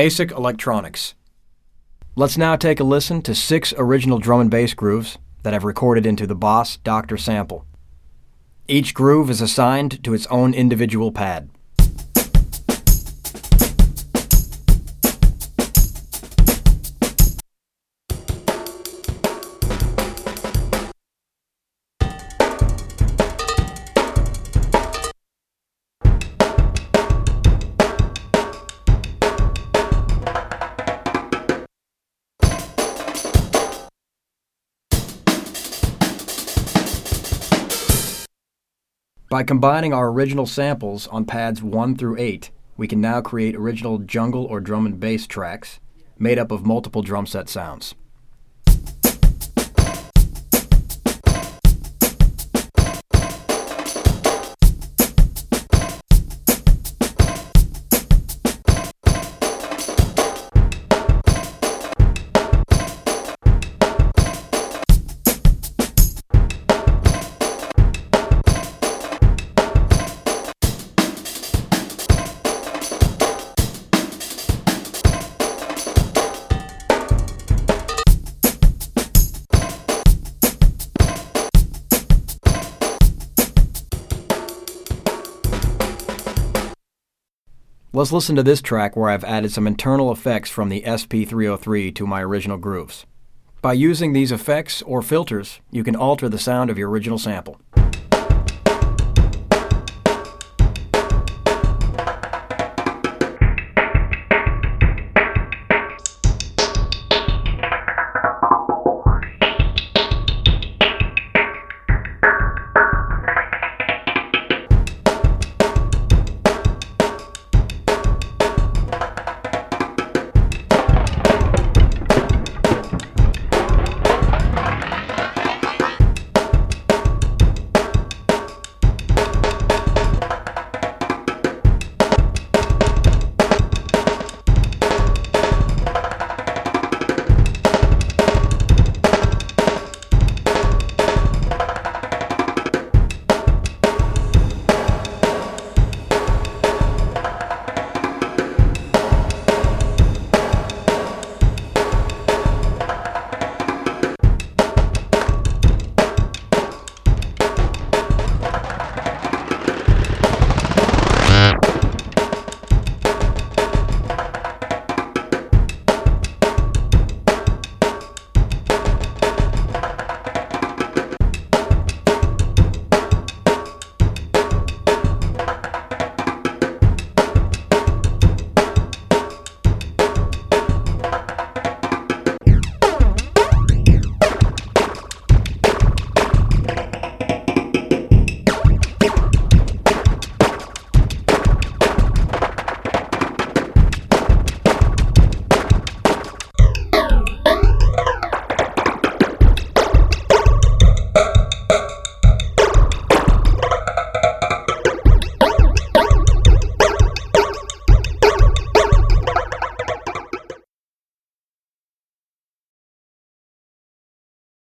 Basic electronics. Let's now take a listen to six original drum and bass grooves that I've recorded into the Boss Doctor sample. Each groove is assigned to its own individual pad. By combining our original samples on pads 1 through 8, we can now create original jungle or drum and bass tracks made up of multiple drum set sounds. Let's listen to this track where I've added some internal effects from the SP303 to my original grooves. By using these effects or filters, you can alter the sound of your original sample.